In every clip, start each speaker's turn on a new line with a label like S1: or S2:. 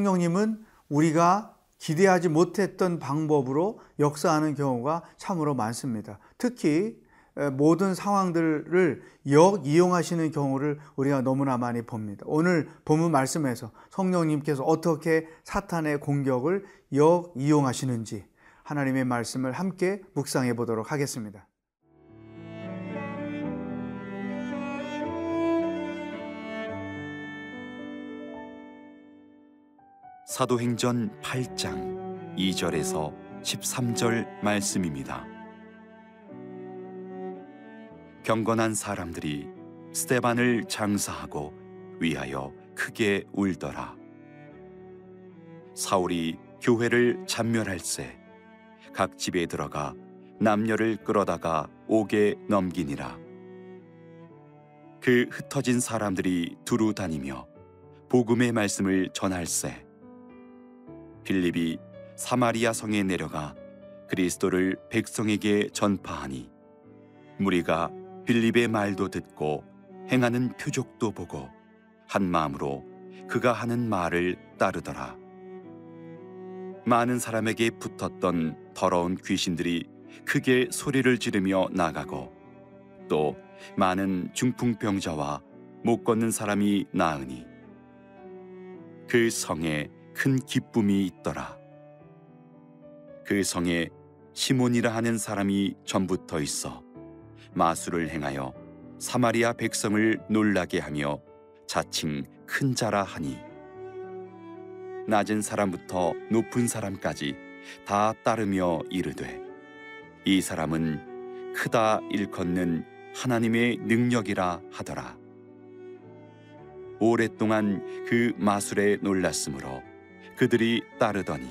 S1: 성령님은 우리가 기대하지 못했던 방법으로 역사하는 경우가 참으로 많습니다. 특히 모든 상황들을 역 이용하시는 경우를 우리가 너무나 많이 봅니다. 오늘 본문 말씀에서 성령님께서 어떻게 사탄의 공격을 역 이용하시는지 하나님의 말씀을 함께 묵상해 보도록 하겠습니다.
S2: 사도행전 8장 2절에서 13절 말씀입니다. 경건한 사람들이 스테반을 장사하고 위하여 크게 울더라. 사울이 교회를 잔멸할세 각 집에 들어가 남녀를 끌어다가 옥에 넘기니라. 그 흩어진 사람들이 두루 다니며 복음의 말씀을 전할세. 빌립이 사마리아 성에 내려가 그리스도를 백성에게 전파하니 무리가 빌립의 말도 듣고 행하는 표적도 보고 한 마음으로 그가 하는 말을 따르더라. 많은 사람에게 붙었던 더러운 귀신들이 크게 소리를 지르며 나가고 또 많은 중풍병자와 못 걷는 사람이 나으니 그 성에 큰 기쁨이 있더라. 그 성에 시몬이라 하는 사람이 전부터 있어 마술을 행하여 사마리아 백성을 놀라게 하며 자칭 큰 자라 하니 낮은 사람부터 높은 사람까지 다 따르며 이르되 이 사람은 크다 일컫는 하나님의 능력이라 하더라. 오랫동안 그 마술에 놀랐으므로 그들이 따르더니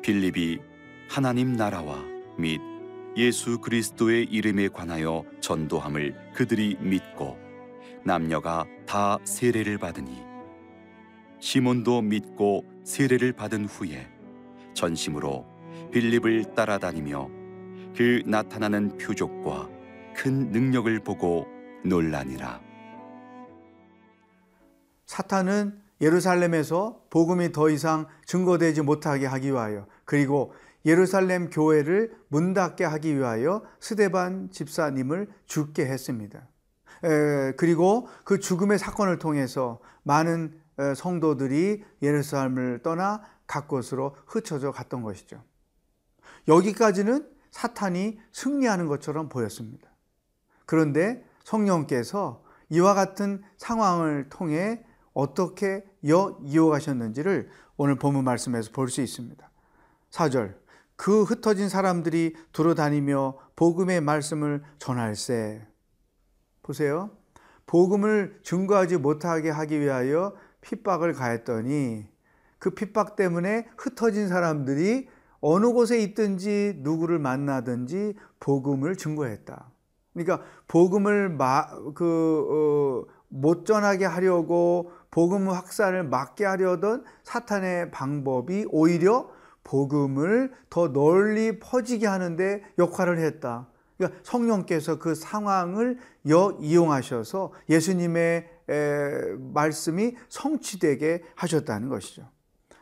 S2: 빌립이 하나님 나라와 및 예수 그리스도의 이름에 관하여 전도함을 그들이 믿고 남녀가 다 세례를 받으니 시몬도 믿고 세례를 받은 후에 전심으로 빌립을 따라다니며 그 나타나는 표적과 큰 능력을 보고 놀라니라.
S1: 사탄은 예루살렘에서 복음이 더 이상 증거되지 못하게 하기 위하여 그리고 예루살렘 교회를 문 닫게 하기 위하여 스데반 집사님을 죽게 했습니다. 에, 그리고 그 죽음의 사건을 통해서 많은 성도들이 예루살렘을 떠나 각 곳으로 흩어져 갔던 것이죠. 여기까지는 사탄이 승리하는 것처럼 보였습니다. 그런데 성령께서 이와 같은 상황을 통해 어떻게 이어가셨는지를 오늘 본문 말씀에서 볼 수 있습니다. 4절 그 흩어진 사람들이 두루다니며 복음의 말씀을 전할세. 보세요. 복음을 증거하지 못하게 하기 위하여 핍박을 가했더니 그 핍박 때문에 흩어진 사람들이 어느 곳에 있든지 누구를 만나든지 복음을 증거했다. 그러니까 복음을 마, 그, 어, 못 전하게 하려고 복음 확산을 막게 하려던 사탄의 방법이 오히려 복음을 더 널리 퍼지게 하는데 역할을 했다. 그러니까 성령께서 그 상황을 이용하셔서 예수님의 말씀이 성취되게 하셨다는 것이죠.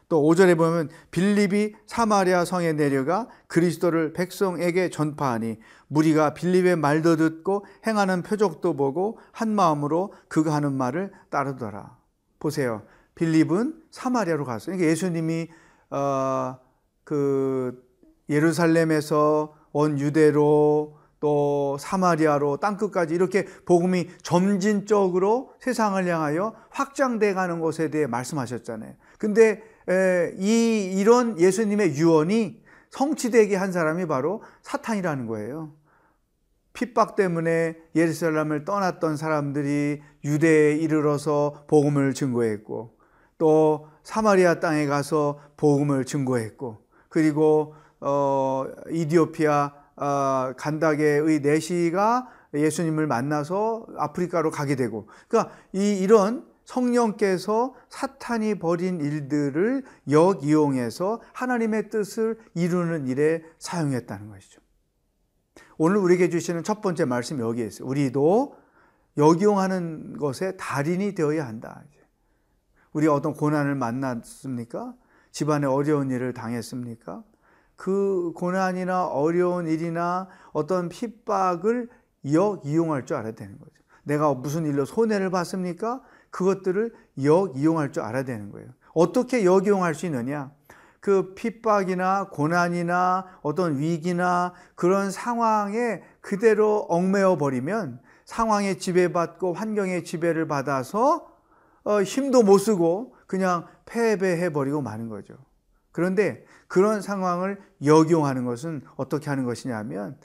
S1: 또 5절에 보면 빌립이 사마리아 성에 내려가 그리스도를 백성에게 전파하니 무리가 빌립의 말도 듣고 행하는 표적도 보고 한 마음으로 그가 하는 말을 따르더라. 보세요. 빌립은 사마리아로 갔어요. 그러니까 예수님이 어, 그 예루살렘에서 온 유대로 또 사마리아로 땅 끝까지 이렇게 복음이 점진적으로 세상을 향하여 확장돼 가는 것에 대해 말씀하셨잖아요. 근데 이 이런 예수님의 유언이 성취되게 한 사람이 바로 사탄이라는 거예요. 핍박 때문에 예루살렘을 떠났던 사람들이 유대에 이르러서 복음을 증거했고 또 사마리아 땅에 가서 복음을 증거했고 그리고 어, 이디오피아 어, 간다게의 내시가 예수님을 만나서 아프리카로 가게 되고 그러니까 이 이런 성령께서 사탄이 벌인 일들을 역이용해서 하나님의 뜻을 이루는 일에 사용했다는 것이죠. 오늘 우리에게 주시는 첫 번째 말씀 여기에 있어요. 우리도 역이용하는 것에 달인이 되어야 한다. 우리 어떤 고난을 만났습니까? 집안에 어려운 일을 당했습니까? 그 고난이나 어려운 일이나 어떤 핍박을 역 이용할 줄 알아야 되는 거죠. 내가 무슨 일로 손해를 봤습니까? 그것들을 역 이용할 줄 알아야 되는 거예요. 어떻게 역 이용할 수 있느냐? 그 핍박이나 고난이나 어떤 위기나 그런 상황에 그대로 얽매여 버리면 상황에 지배받고 환경에 지배를 받아서 어, 힘도 못 쓰고 그냥 패배해 버리고 마는 거죠. 그런데 그런 상황을 역용하는 것은 어떻게 하는 것이냐면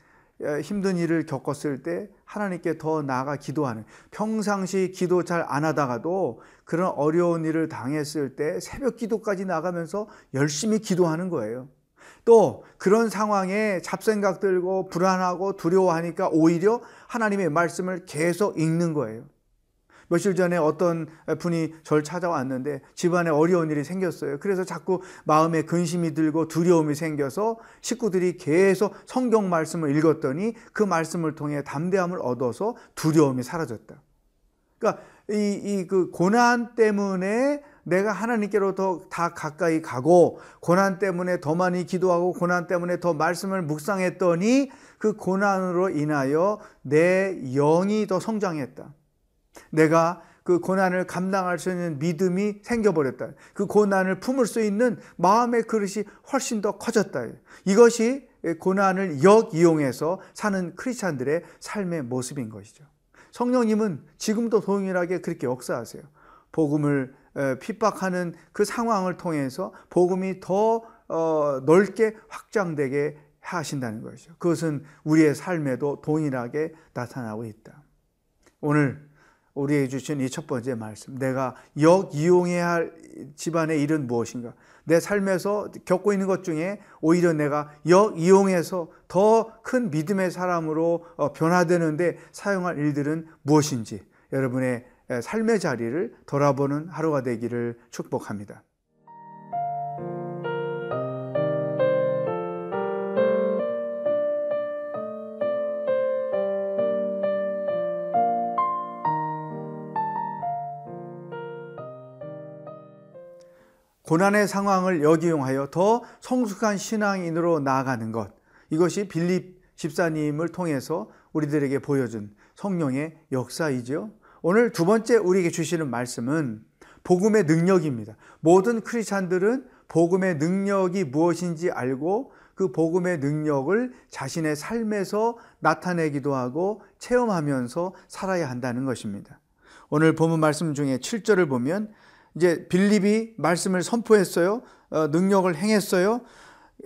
S1: 힘든 일을 겪었을 때 하나님께 더 나아가 기도하는 평상시 기도 잘 안 하다가도 그런 어려운 일을 당했을 때 새벽 기도까지 나가면서 열심히 기도하는 거예요. 또 그런 상황에 잡생각 들고 불안하고 두려워하니까 오히려 하나님의 말씀을 계속 읽는 거예요. 며칠 전에 어떤 분이 절 찾아왔는데 집안에 어려운 일이 생겼어요. 그래서 자꾸 마음에 근심이 들고 두려움이 생겨서 식구들이 계속 성경 말씀을 읽었더니 그 말씀을 통해 담대함을 얻어서 두려움이 사라졌다. 그러니까 이, 이 그 고난 때문에 내가 하나님께로 더 다 가까이 가고 고난 때문에 더 많이 기도하고 고난 때문에 더 말씀을 묵상했더니 그 고난으로 인하여 내 영이 더 성장했다. 내가 그 고난을 감당할 수 있는 믿음이 생겨버렸다. 그 고난을 품을 수 있는 마음의 그릇이 훨씬 더 커졌다. 이것이 고난을 역이용해서 사는 크리스찬들의 삶의 모습인 것이죠. 성령님은 지금도 동일하게 그렇게 역사하세요. 복음을 핍박하는 그 상황을 통해서 복음이 더 어, 넓게 확장되게 하신다는 것이죠. 그것은 우리의 삶에도 동일하게 나타나고 있다. 오늘 우리에게 주신 이 첫 번째 말씀. 내가 역 이용해야 할 집안의 일은 무엇인가? 내 삶에서 겪고 있는 것 중에 오히려 내가 역 이용해서 더 큰 믿음의 사람으로 어, 변화되는데 사용할 일들은 무엇인지 여러분의 삶의 자리를 돌아보는 하루가 되기를 축복합니다. 고난의 상황을 역이용하여 더 성숙한 신앙인으로 나아가는 것. 이것이 빌립 집사님을 통해서 우리들에게 보여준 성령의 역사이죠. 오늘 두 번째 우리에게 주시는 말씀은 복음의 능력입니다. 모든 크리스찬들은 복음의 능력이 무엇인지 알고 그 복음의 능력을 자신의 삶에서 나타내기도 하고 체험하면서 살아야 한다는 것입니다. 오늘 본문 말씀 중에 7절을 보면 이제 빌립이 말씀을 선포했어요. 어, 능력을 행했어요.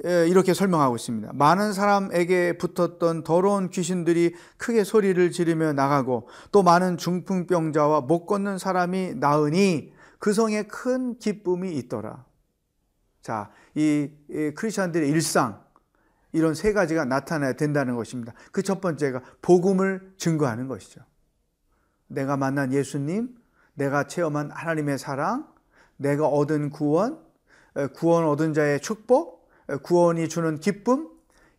S1: 에, 이렇게 설명하고 있습니다. 많은 사람에게 붙었던 더러운 귀신들이 크게 소리를 지르며 나가고 또 많은 중풍병자와 못 걷는 사람이 나으니 그 성에 큰 기쁨이 있더라. 자, 이, 이 크리스천들의 일상 이런 세 가지가 나타나야 된다는 것입니다. 그 첫 번째가 복음을 증거하는 것이죠. 내가 만난 예수님, 내가 체험한 하나님의 사랑, 내가 얻은 구원, 구원 얻은 자의 축복, 구원이 주는 기쁨,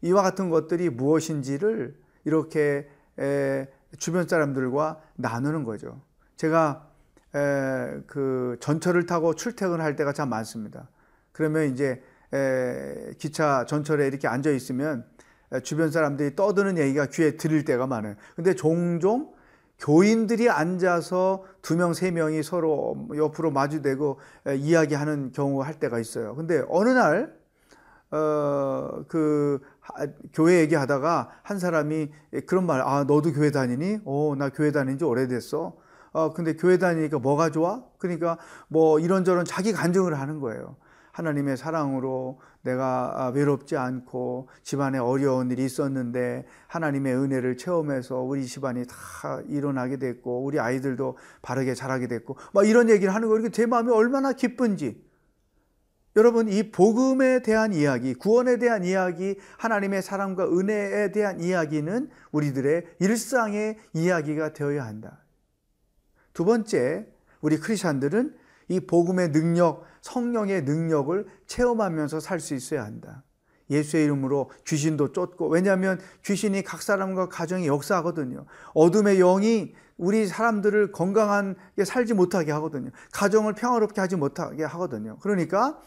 S1: 이와 같은 것들이 무엇인지를 이렇게 주변 사람들과 나누는 거죠. 제가 그 전철을 타고 출퇴근할 때가 참 많습니다. 그러면 이제 기차 전철에 이렇게 앉아 있으면 주변 사람들이 떠드는 얘기가 귀에 들릴 때가 많아요. 근데 종종 교인들이 앉아서 두 명, 세 명이 서로 옆으로 마주대고 이야기하는 경우 할 때가 있어요. 근데 어느 날, 어, 그, 교회 얘기하다가 한 사람이 그런 말, 아, 너도 교회 다니니? 어, 나 교회 다닌 지 오래됐어. 어, 근데 교회 다니니까 뭐가 좋아? 그러니까 뭐 이런저런 자기 간증을 하는 거예요. 하나님의 사랑으로 내가 아, 외롭지 않고 집안에 어려운 일이 있었는데 하나님의 은혜를 체험해서 우리 집안이 다 일어나게 됐고 우리 아이들도 바르게 자라게 됐고 막 이런 얘기를 하는 거예요. 제 마음이 얼마나 기쁜지. 여러분 이 복음에 대한 이야기, 구원에 대한 이야기, 하나님의 사랑과 은혜에 대한 이야기는 우리들의 일상의 이야기가 되어야 한다. 두 번째, 우리 크리스천들은 이 복음의 능력, 성령의 능력을 체험하면서 살 수 있어야 한다. 예수의 이름으로 귀신도 쫓고 왜냐하면 귀신이 각 사람과 가정에 역사하거든요. 어둠의 영이 우리 사람들을 건강하게 살지 못하게 하거든요. 가정을 평화롭게 하지 못하게 하거든요. 그러니까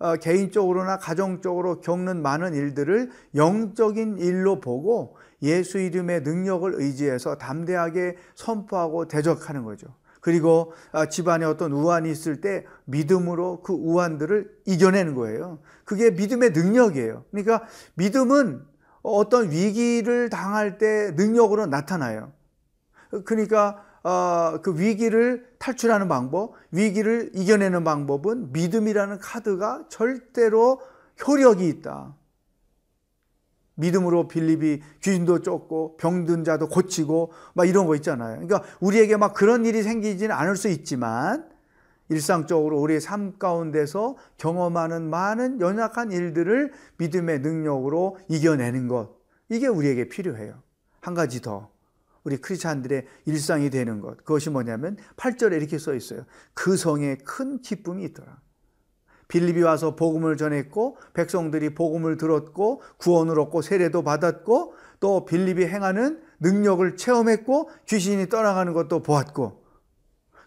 S1: 어, 개인적으로나 가정적으로 겪는 많은 일들을 영적인 일로 보고 예수 이름의 능력을 의지해서 담대하게 선포하고 대적하는 거죠. 그리고 아, 집안에 어떤 우환이 있을 때 믿음으로 그 우환들을 이겨내는 거예요. 그게 믿음의 능력이에요. 그러니까 믿음은 어떤 위기를 당할 때 능력으로 나타나요. 그러니까 어, 그 위기를 탈출하는 방법, 위기를 이겨내는 방법은 믿음이라는 카드가 절대로 효력이 있다. 믿음으로 빌립이 귀신도 쫓고 병든 자도 고치고 막 이런 거 있잖아요. 그러니까 우리에게 막 그런 일이 생기지는 않을 수 있지만 일상적으로 우리의 삶 가운데서 경험하는 많은 연약한 일들을 믿음의 능력으로 이겨내는 것. 이게 우리에게 필요해요. 한 가지 더. 우리 크리스찬들의 일상이 되는 것. 그것이 뭐냐면 8절에 이렇게 써 있어요. 그 성에 큰 기쁨이 있더라. 빌립이 와서 복음을 전했고 백성들이 복음을 들었고 구원을 얻고 세례도 받았고 또 빌립이 행하는 능력을 체험했고 귀신이 떠나가는 것도 보았고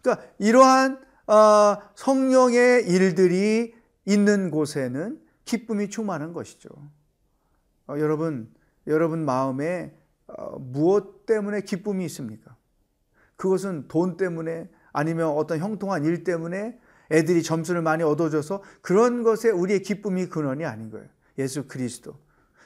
S1: 그러니까 이러한 어, 성령의 일들이 있는 곳에는 기쁨이 충만한 것이죠. 어, 여러분 여러분 마음에 어, 무엇 때문에 기쁨이 있습니까? 그것은 돈 때문에 아니면 어떤 형통한 일 때문에 애들이 점수를 많이 얻어줘서 그런 것에 우리의 기쁨이 근원이 아닌 거예요. 예수 그리스도.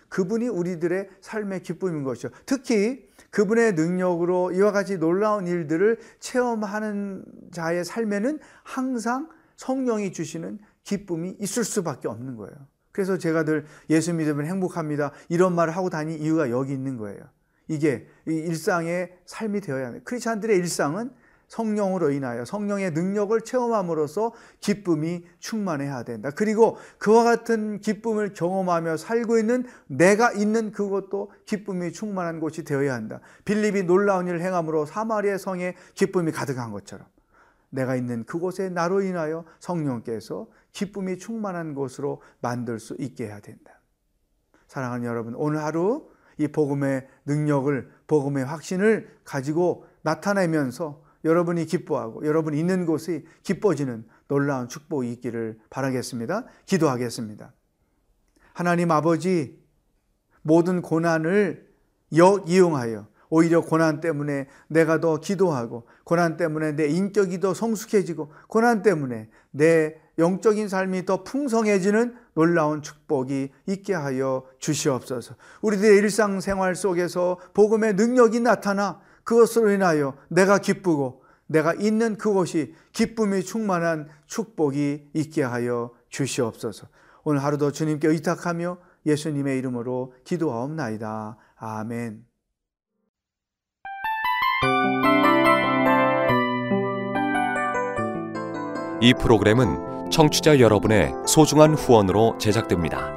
S1: 그분이 우리들의 삶의 기쁨인 것이죠. 특히 그분의 능력으로 이와 같이 놀라운 일들을 체험하는 자의 삶에는 항상 성령이 주시는 기쁨이 있을 수밖에 없는 거예요. 그래서 제가 늘 예수 믿으면 행복합니다. 이런 말을 하고 다니는 이유가 여기 있는 거예요. 이게 일상의 삶이 되어야 해요. 크리스찬들의 일상은 성령으로 인하여 성령의 능력을 체험함으로써 기쁨이 충만해야 된다. 그리고 그와 같은 기쁨을 경험하며 살고 있는 내가 있는 그것도 기쁨이 충만한 곳이 되어야 한다. 빌립이 놀라운 일을 행함으로 사마리아 성에 기쁨이 가득한 것처럼 내가 있는 그곳에 나로 인하여 성령께서 기쁨이 충만한 곳으로 만들 수 있게 해야 된다. 사랑하는 여러분, 오늘 하루 이 복음의 능력을, 복음의 확신을 가지고 나타내면서 여러분이 기뻐하고 여러분이 있는 곳이 기뻐지는 놀라운 축복이 있기를 바라겠습니다. 기도하겠습니다. 하나님 아버지, 모든 고난을 역이용하여 오히려 고난 때문에 내가 더 기도하고 고난 때문에 내 인격이 더 성숙해지고 고난 때문에 내 영적인 삶이 더 풍성해지는 놀라운 축복이 있게 하여 주시옵소서. 우리들의 일상생활 속에서 복음의 능력이 나타나 그것으로 인하여 내가 기쁘고 내가 있는 그곳이 기쁨이 충만한 축복이 있게 하여 주시옵소서. 오늘 하루도 주님께 의탁하며 예수님의 이름으로 기도하옵나이다. 아멘.
S3: 이 프로그램은 청취자 여러분의 소중한 후원으로 제작됩니다.